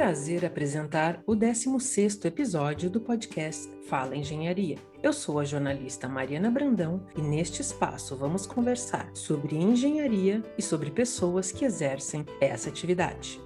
prazer apresentar o 16º episódio do podcast Fala Engenharia. Eu sou a jornalista Mariana Brandão e neste espaço vamos conversar sobre engenharia e sobre pessoas que exercem essa atividade.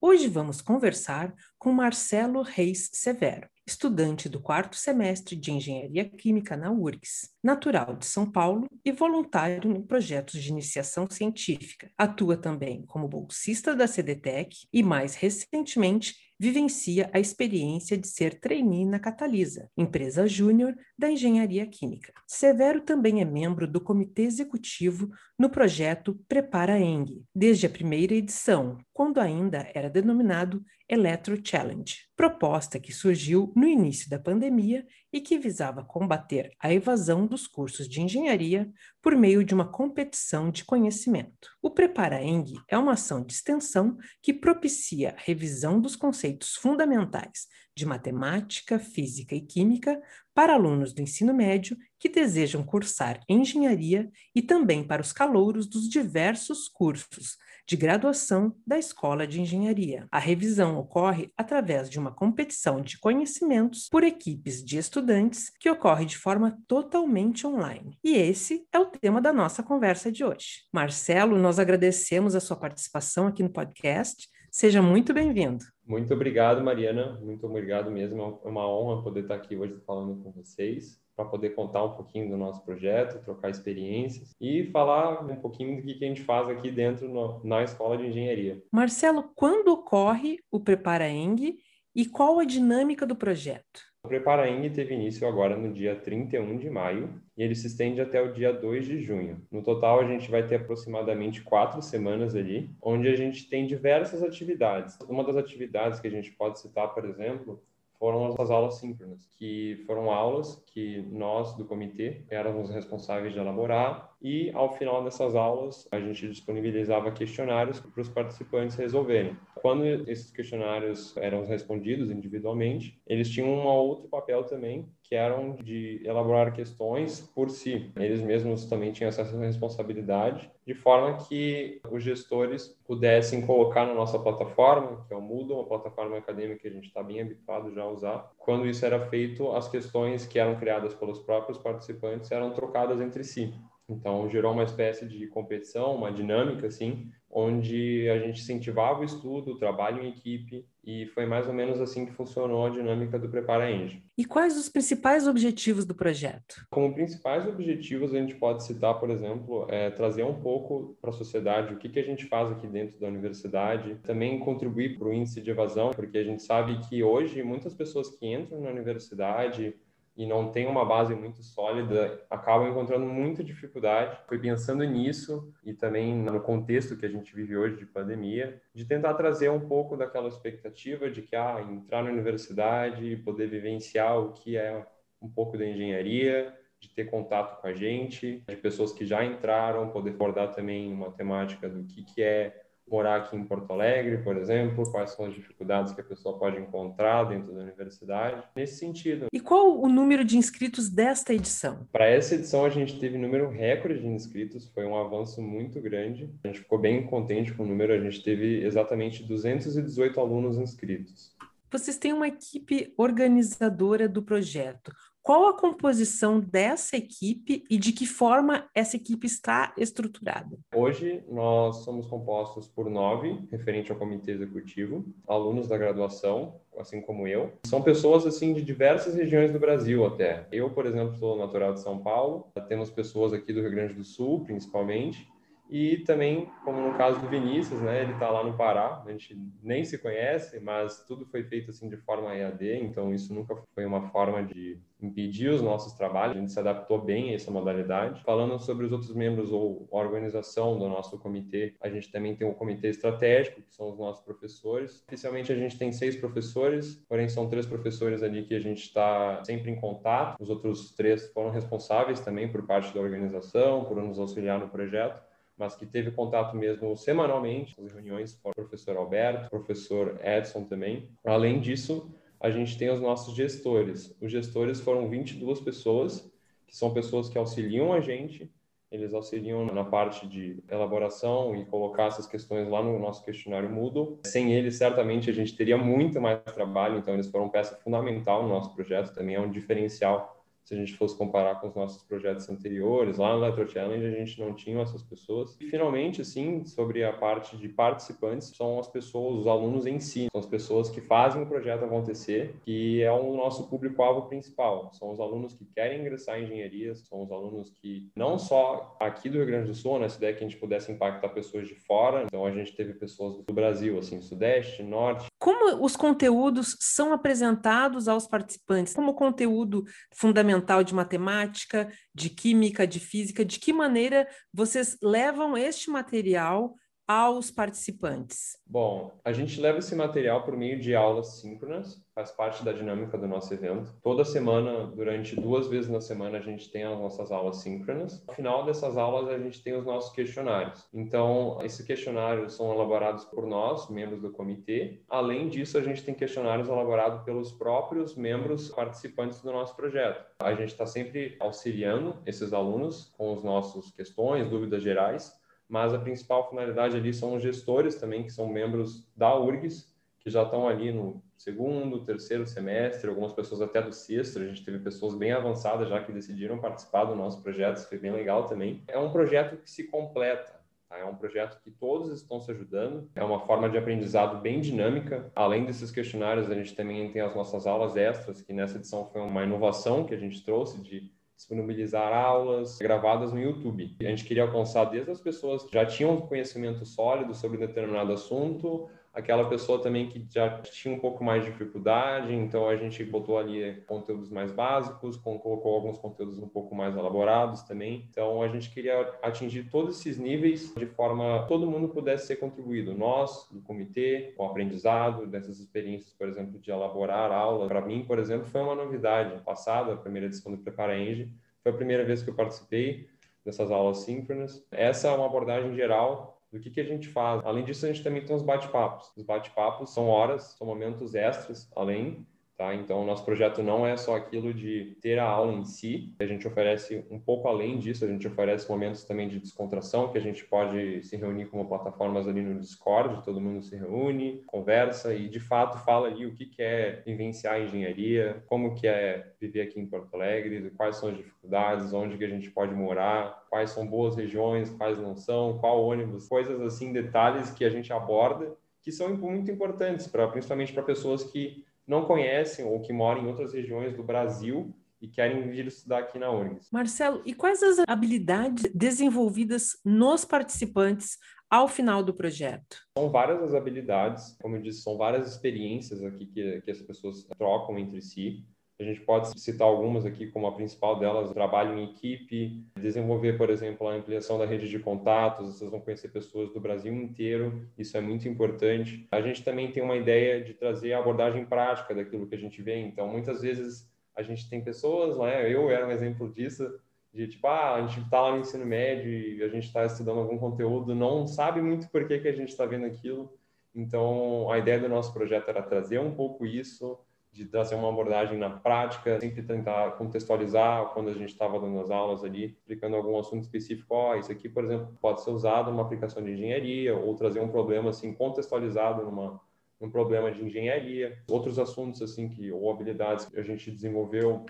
Hoje vamos conversar com Marcelo Reis Severo, estudante do quarto semestre de Engenharia Química na URGS, natural de São Paulo e voluntário em projetos de iniciação científica. Atua também como bolsista da CDTEC e, mais recentemente, vivencia a experiência de ser trainee na Catalisa, empresa júnior da engenharia química. Severo também é membro do comitê executivo no projeto Prepara Eng, desde a primeira edição, quando ainda era denominado Electro Challenge, proposta que surgiu no início da pandemia e que visava combater a evasão dos cursos de engenharia por meio de uma competição de conhecimento. O Prepara Eng é uma ação de extensão que propicia a revisão dos conceitos fundamentais de matemática, física e química para alunos do ensino médio que desejam cursar engenharia e também para os calouros dos diversos cursos de graduação da Escola de Engenharia. A revisão ocorre através de uma competição de conhecimentos por equipes de estudantes que ocorre de forma totalmente online. E esse é o tema da nossa conversa de hoje. Marcelo, nós agradecemos a sua participação aqui no podcast. Seja muito bem-vindo. Muito obrigado, Mariana. Muito obrigado mesmo. É uma honra poder estar aqui hoje falando com vocês para poder contar um pouquinho do nosso projeto, trocar experiências e falar um pouquinho do que a gente faz aqui dentro no, na Escola de Engenharia. Marcelo, quando ocorre o Prepara Eng e qual a dinâmica do projeto? O Prepara Eng teve início agora no dia 31 de maio e ele se estende até o dia 2 de junho. No total, a gente vai ter aproximadamente quatro semanas ali, onde a gente tem diversas atividades. Uma das atividades que a gente pode citar, por exemplo, foram as aulas síncronas, que foram aulas que nós do comitê éramos responsáveis de elaborar e ao final dessas aulas a gente disponibilizava questionários para os participantes resolverem. Quando esses questionários eram respondidos individualmente, eles tinham um outro papel também, que eram de elaborar questões por si. Eles mesmos também tinham essa responsabilidade, de forma que os gestores pudessem colocar na nossa plataforma, que é o Moodle, uma plataforma acadêmica que a gente está bem habituado já a usar. Quando isso era feito, as questões que eram criadas pelos próprios participantes eram trocadas entre si. Então, gerou uma espécie de competição, uma dinâmica, assim, onde a gente incentivava o estudo, o trabalho em equipe, e foi mais ou menos assim que funcionou a dinâmica do Prepara Eng. E quais os principais objetivos do projeto? Como principais objetivos, a gente pode citar, por exemplo, é, trazer um pouco para a sociedade o que, que a gente faz aqui dentro da universidade, também contribuir para o índice de evasão, porque a gente sabe que hoje muitas pessoas que entram na universidade e não tem uma base muito sólida, acabam encontrando muita dificuldade. Foi pensando nisso e também no contexto que a gente vive hoje de pandemia, de tentar trazer um pouco daquela expectativa de que ah, entrar na universidade, poder vivenciar o que é um pouco da engenharia, de ter contato com a gente, de pessoas que já entraram, poder abordar também uma temática do que, que é morar aqui em Porto Alegre, por exemplo, quais são as dificuldades que a pessoa pode encontrar dentro da universidade, nesse sentido. E qual o número de inscritos desta edição? Para essa edição a gente teve número recorde de inscritos, foi um avanço muito grande. A gente ficou bem contente com o número, a gente teve exatamente 218 alunos inscritos. Vocês têm uma equipe organizadora do projeto. Qual a composição dessa equipe e de que forma essa equipe está estruturada? Hoje nós somos compostos por nove, referente ao comitê executivo, alunos da graduação, assim como eu. São pessoas assim de diversas regiões do Brasil até. Eu, por exemplo, sou natural de São Paulo. Temos pessoas aqui do Rio Grande do Sul, principalmente. E também, como no caso do Vinícius, né, ele está lá no Pará, a gente nem se conhece, mas tudo foi feito assim de forma EAD, então isso nunca foi uma forma de impedir os nossos trabalhos, a gente se adaptou bem a essa modalidade. Falando sobre os outros membros ou organização do nosso comitê, a gente também tem um comitê estratégico, que são os nossos professores. Oficialmente a gente tem seis professores, porém são três professores ali que a gente está sempre em contato. Os outros três foram responsáveis também por parte da organização, por nos auxiliar no projeto mas que teve contato mesmo semanalmente, as reuniões com o professor Alberto, professor Edson também. Além disso, a gente tem os nossos gestores. Os gestores foram 22 pessoas, que são pessoas que auxiliam a gente eles auxiliam na parte de elaboração e colocar essas questões lá no nosso questionário Moodle. Sem eles, certamente, a gente teria muito mais trabalho, então eles foram peça fundamental no nosso projeto, também é um diferencial se a gente fosse comparar com os nossos projetos anteriores, lá no Electro Challenge a gente não tinha essas pessoas. E finalmente, assim, sobre a parte de participantes, são as pessoas, os alunos em si, são as pessoas que fazem o projeto acontecer, que é o nosso público-alvo principal. São os alunos que querem ingressar em engenharia, são os alunos que não só aqui do Rio Grande do Sul, nessa ideia que a gente pudesse impactar pessoas de fora, então a gente teve pessoas do Brasil, assim, Sudeste, Norte. Como os conteúdos são apresentados aos participantes? Como conteúdo fundamental fundamental de matemática, de química, de física, de que maneira vocês levam este material aos participantes? Bom, a gente leva esse material por meio de aulas síncronas, faz parte da dinâmica do nosso evento. Toda semana, durante duas vezes na semana, a gente tem as nossas aulas síncronas. No final dessas aulas, a gente tem os nossos questionários. Então, esses questionários são elaborados por nós, membros do comitê. Além disso, a gente tem questionários elaborados pelos próprios membros participantes do nosso projeto. A gente está sempre auxiliando esses alunos com os nossos questões, dúvidas gerais mas a principal finalidade ali são os gestores também, que são membros da URGS, que já estão ali no segundo, terceiro semestre, algumas pessoas até do sexto, a gente teve pessoas bem avançadas já que decidiram participar do nosso projeto, isso foi bem legal também. É um projeto que se completa, tá? é um projeto que todos estão se ajudando, é uma forma de aprendizado bem dinâmica. Além desses questionários, a gente também tem as nossas aulas extras, que nessa edição foi uma inovação que a gente trouxe de disponibilizar aulas gravadas no YouTube. A gente queria alcançar desde as pessoas que já tinham conhecimento sólido sobre determinado assunto aquela pessoa também que já tinha um pouco mais de dificuldade, então a gente botou ali conteúdos mais básicos, colocou alguns conteúdos um pouco mais elaborados também. Então a gente queria atingir todos esses níveis de forma todo mundo pudesse ser contribuído. Nós, do comitê, com o aprendizado dessas experiências, por exemplo, de elaborar aula. Para mim, por exemplo, foi uma novidade. Passada, a primeira edição do Prepara Eng, foi a primeira vez que eu participei dessas aulas síncronas. Essa é uma abordagem geral do que, que a gente faz. Além disso, a gente também tem os bate-papos. Os bate-papos são horas, são momentos extras, além Tá? Então, nosso projeto não é só aquilo de ter a aula em si, a gente oferece um pouco além disso, a gente oferece momentos também de descontração, que a gente pode se reunir como plataformas ali no Discord, todo mundo se reúne, conversa e, de fato, fala ali o que, que é vivenciar a engenharia, como que é viver aqui em Porto Alegre, quais são as dificuldades, onde que a gente pode morar, quais são boas regiões, quais não são, qual ônibus, coisas assim, detalhes que a gente aborda que são muito importantes, pra, principalmente para pessoas que não conhecem ou que moram em outras regiões do Brasil e querem vir estudar aqui na URGS. Marcelo, e quais as habilidades desenvolvidas nos participantes ao final do projeto? São várias as habilidades, como eu disse, são várias experiências aqui que, que as pessoas trocam entre si. A gente pode citar algumas aqui, como a principal delas, trabalho em equipe, desenvolver, por exemplo, a ampliação da rede de contatos, vocês vão conhecer pessoas do Brasil inteiro, isso é muito importante. A gente também tem uma ideia de trazer a abordagem prática daquilo que a gente vê, então muitas vezes a gente tem pessoas, né? eu era um exemplo disso, de tipo, ah, a gente está lá no ensino médio e a gente está estudando algum conteúdo, não sabe muito por que, que a gente está vendo aquilo, então a ideia do nosso projeto era trazer um pouco isso, de trazer uma abordagem na prática, sempre tentar contextualizar quando a gente estava dando as aulas ali, explicando algum assunto específico, ó, oh, isso aqui, por exemplo, pode ser usado numa aplicação de engenharia, ou trazer um problema assim contextualizado numa um problema de engenharia, outros assuntos assim que ou habilidades que a gente desenvolveu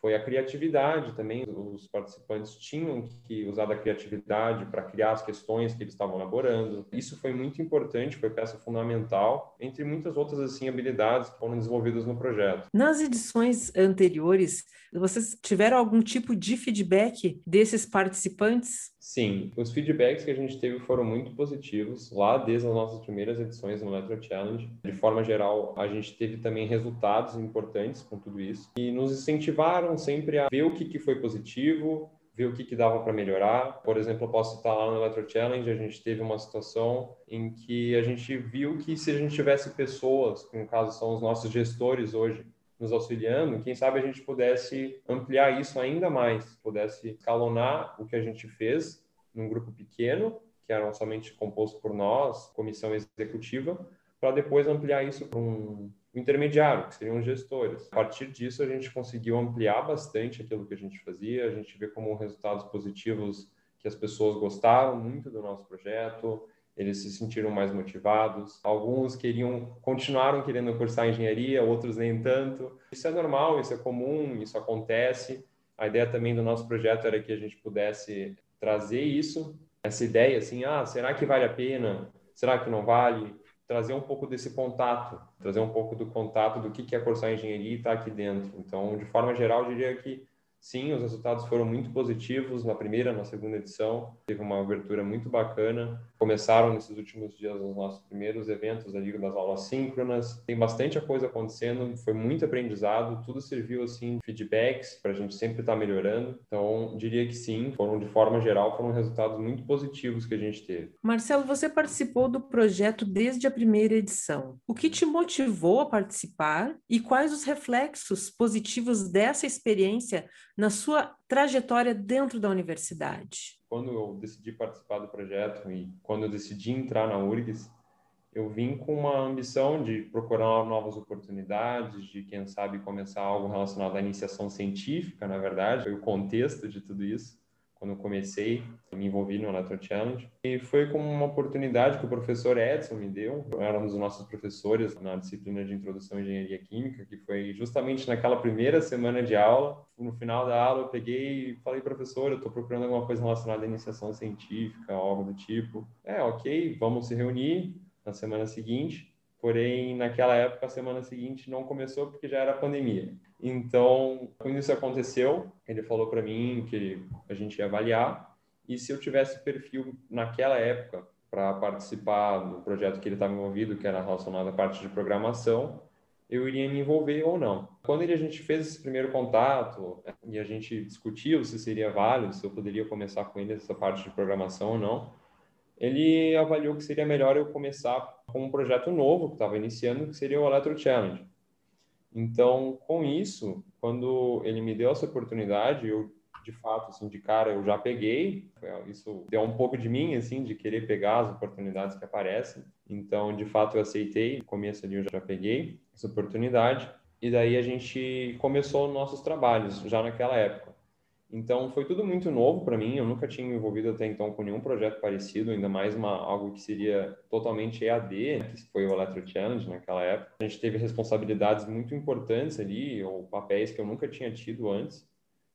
foi a criatividade também. Os participantes tinham que usar da criatividade para criar as questões que eles estavam elaborando. Isso foi muito importante, foi peça fundamental, entre muitas outras assim habilidades que foram desenvolvidas no projeto. Nas edições anteriores, vocês tiveram algum tipo de feedback desses participantes? Sim, os feedbacks que a gente teve foram muito positivos, lá desde as nossas primeiras edições no Electro Challenge. De forma geral, a gente teve também resultados importantes com tudo isso e nos incentivaram sempre a ver o que, que foi positivo, ver o que, que dava para melhorar. Por exemplo, eu posso citar lá no Electro Challenge, a gente teve uma situação em que a gente viu que se a gente tivesse pessoas, que no caso são os nossos gestores hoje, nos auxiliando, quem sabe a gente pudesse ampliar isso ainda mais, pudesse escalonar o que a gente fez num grupo pequeno, que era somente composto por nós, comissão executiva, para depois ampliar isso para um intermediário, que seriam os gestores. A partir disso, a gente conseguiu ampliar bastante aquilo que a gente fazia, a gente vê como resultados positivos que as pessoas gostaram muito do nosso projeto, eles se sentiram mais motivados. Alguns queriam, continuaram querendo cursar engenharia, outros nem tanto. Isso é normal, isso é comum, isso acontece. A ideia também do nosso projeto era que a gente pudesse trazer isso, essa ideia assim, ah, será que vale a pena? Será que não vale? Trazer um pouco desse contato, trazer um pouco do contato do que é cursar engenharia e estar tá aqui dentro. Então, de forma geral, eu diria que Sim, os resultados foram muito positivos na primeira, na segunda edição. Teve uma abertura muito bacana. Começaram nesses últimos dias os nossos primeiros eventos da Liga das Aulas Síncronas. Tem bastante coisa acontecendo, foi muito aprendizado, tudo serviu assim feedbacks para a gente sempre estar tá melhorando. Então, diria que sim, foram de forma geral, foram resultados muito positivos que a gente teve. Marcelo, você participou do projeto desde a primeira edição. O que te motivou a participar e quais os reflexos positivos dessa experiência na sua trajetória dentro da universidade? Quando eu decidi participar do projeto e quando eu decidi entrar na URGS, eu vim com uma ambição de procurar novas oportunidades, de quem sabe começar algo relacionado à iniciação científica, na verdade, o contexto de tudo isso quando eu comecei, me envolvi no Electro Challenge. E foi como uma oportunidade que o professor Edson me deu. Era um dos nossos professores na disciplina de Introdução à Engenharia Química, que foi justamente naquela primeira semana de aula. No final da aula, eu peguei e falei, professor, eu estou procurando alguma coisa relacionada à iniciação científica, algo do tipo. É, ok, vamos se reunir na semana seguinte. Porém, naquela época, a semana seguinte não começou porque já era pandemia. Então, quando isso aconteceu, ele falou para mim que a gente ia avaliar e se eu tivesse perfil naquela época para participar do projeto que ele estava envolvido, que era relacionado à parte de programação, eu iria me envolver ou não. Quando ele, a gente fez esse primeiro contato e a gente discutiu se seria válido, se eu poderia começar com ele essa parte de programação ou não, ele avaliou que seria melhor eu começar com um projeto novo que estava iniciando, que seria o Electro Challenge. Então, com isso, quando ele me deu essa oportunidade, eu de fato, assim, de cara, eu já peguei. Isso deu um pouco de mim, assim, de querer pegar as oportunidades que aparecem. Então, de fato, eu aceitei. No começo ali eu já peguei essa oportunidade. E daí a gente começou nossos trabalhos já naquela época. Então foi tudo muito novo para mim. Eu nunca tinha me envolvido até então com nenhum projeto parecido, ainda mais uma, algo que seria totalmente EAD, que foi o Electro Challenge naquela época. A gente teve responsabilidades muito importantes ali, ou papéis que eu nunca tinha tido antes,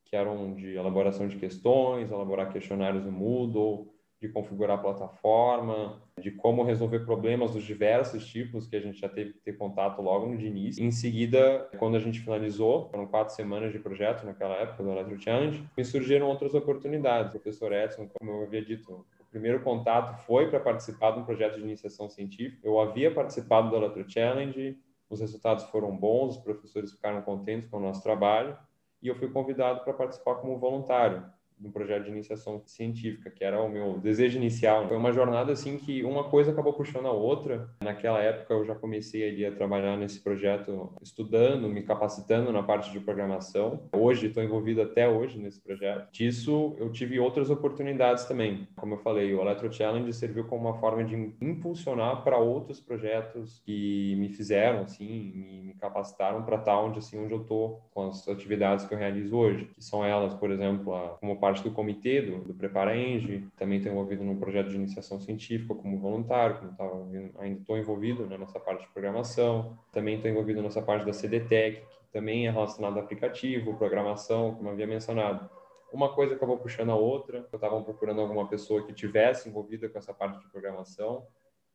que eram de elaboração de questões, elaborar questionários no Moodle, de configurar a plataforma, de como resolver problemas dos diversos tipos que a gente já teve que ter contato logo no início. Em seguida, quando a gente finalizou, foram quatro semanas de projeto naquela época do Electro Challenge, surgiram outras oportunidades. O professor Edson, como eu havia dito, o primeiro contato foi para participar de um projeto de iniciação científica. Eu havia participado do Electro Challenge, os resultados foram bons, os professores ficaram contentes com o nosso trabalho e eu fui convidado para participar como voluntário no projeto de iniciação científica, que era o meu desejo inicial. Foi uma jornada assim que uma coisa acabou puxando a outra. Naquela época eu já comecei ali a trabalhar nesse projeto, estudando, me capacitando na parte de programação. Hoje estou envolvido até hoje nesse projeto. Disso eu tive outras oportunidades também. Como eu falei, o Electro Challenge serviu como uma forma de impulsionar para outros projetos que me fizeram assim, me, me capacitaram para estar onde assim onde eu estou com as atividades que eu realizo hoje, que são elas, por exemplo, a, como parte do comitê do, do Prepara Eng, também estou envolvido num projeto de iniciação científica como voluntário, como tava, ainda estou envolvido né, nessa parte de programação, também estou envolvido nessa parte da CDTEC, que também é relacionada a aplicativo, programação, como havia mencionado. Uma coisa acabou puxando a outra, eu estava procurando alguma pessoa que tivesse envolvida com essa parte de programação,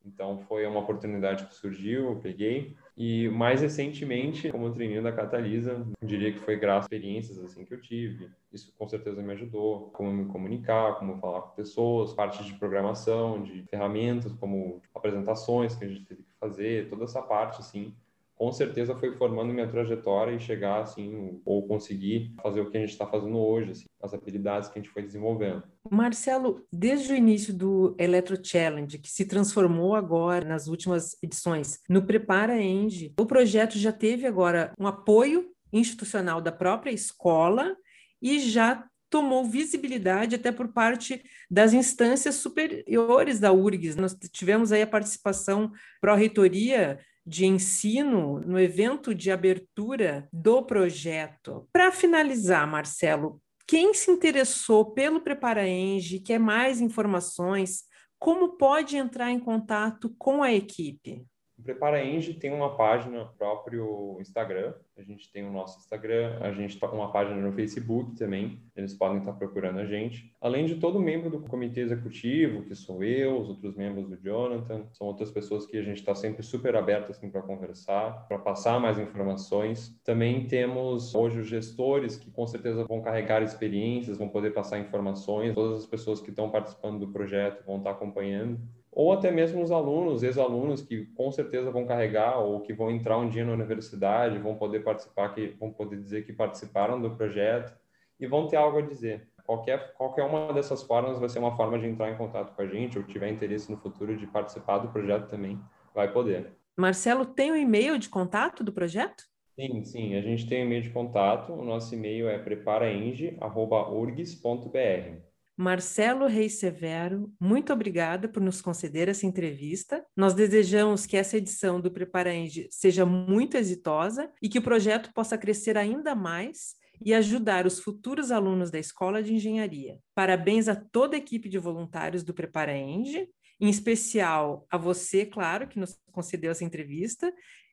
então foi uma oportunidade que surgiu, eu peguei. E mais recentemente, como treininho da Catalisa, diria que foi graças a experiências assim que eu tive. Isso com certeza me ajudou, como me comunicar, como falar com pessoas, parte de programação, de ferramentas, como apresentações que a gente teve que fazer, toda essa parte assim com certeza foi formando minha trajetória e chegar assim ou conseguir fazer o que a gente está fazendo hoje, assim, as habilidades que a gente foi desenvolvendo. Marcelo, desde o início do Electro Challenge, que se transformou agora nas últimas edições no Prepara Eng, o projeto já teve agora um apoio institucional da própria escola e já tomou visibilidade até por parte das instâncias superiores da URGS. Nós tivemos aí a participação pró-reitoria de ensino no evento de abertura do projeto. Para finalizar, Marcelo, Quem se interessou pelo Preparaenge, quer mais informações, como pode entrar em contato com a equipe? O Prepara Eng tem uma página próprio Instagram. A gente tem o nosso Instagram, a gente está com uma página no Facebook também. Eles podem estar procurando a gente. Além de todo membro do comitê executivo, que sou eu, os outros membros do Jonathan, são outras pessoas que a gente está sempre super aberto assim para conversar, para passar mais informações. Também temos hoje os gestores que com certeza vão carregar experiências, vão poder passar informações. Todas as pessoas que estão participando do projeto vão estar acompanhando ou até mesmo os alunos, ex-alunos que com certeza vão carregar ou que vão entrar um dia na universidade, vão poder participar, que vão poder dizer que participaram do projeto e vão ter algo a dizer. Qualquer, qualquer uma dessas formas vai ser uma forma de entrar em contato com a gente ou tiver interesse no futuro de participar do projeto também, vai poder. Marcelo, tem o um e-mail de contato do projeto? Sim, sim, a gente tem um e-mail de contato, o nosso e-mail é preparaeng.urgs.br. Marcelo Reis Severo, muito obrigada por nos conceder essa entrevista. Nós desejamos que essa edição do Preparaenge seja muito exitosa e que o projeto possa crescer ainda mais e ajudar os futuros alunos da Escola de Engenharia. Parabéns a toda a equipe de voluntários do Preparaenge, em especial a você, claro, que nos concedeu essa entrevista,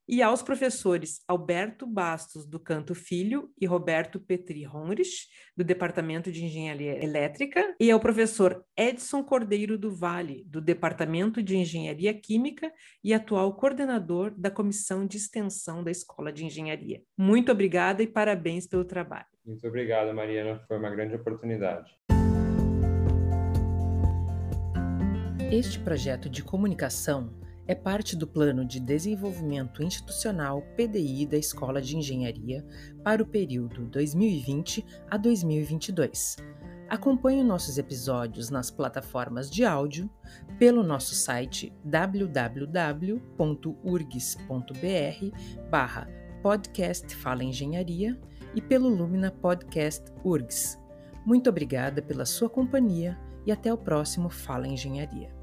e aos professores Alberto Bastos, do Canto Filho, e Roberto Petri Honrich, do Departamento de Engenharia Elétrica, e ao professor Edson Cordeiro do Vale, do Departamento de Engenharia Química e atual coordenador da Comissão de Extensão da Escola de Engenharia. Muito obrigada e parabéns pelo trabalho. Muito obrigado, Mariana. Foi uma grande oportunidade. Este projeto de comunicação é parte do Plano de Desenvolvimento Institucional PDI da Escola de Engenharia para o período 2020 a 2022. Acompanhe nossos episódios nas plataformas de áudio, pelo nosso site www.urgs.br barra podcast Fala Engenharia e pelo Lumina Podcast URGS. Muito obrigada pela sua companhia e até o próximo Fala Engenharia.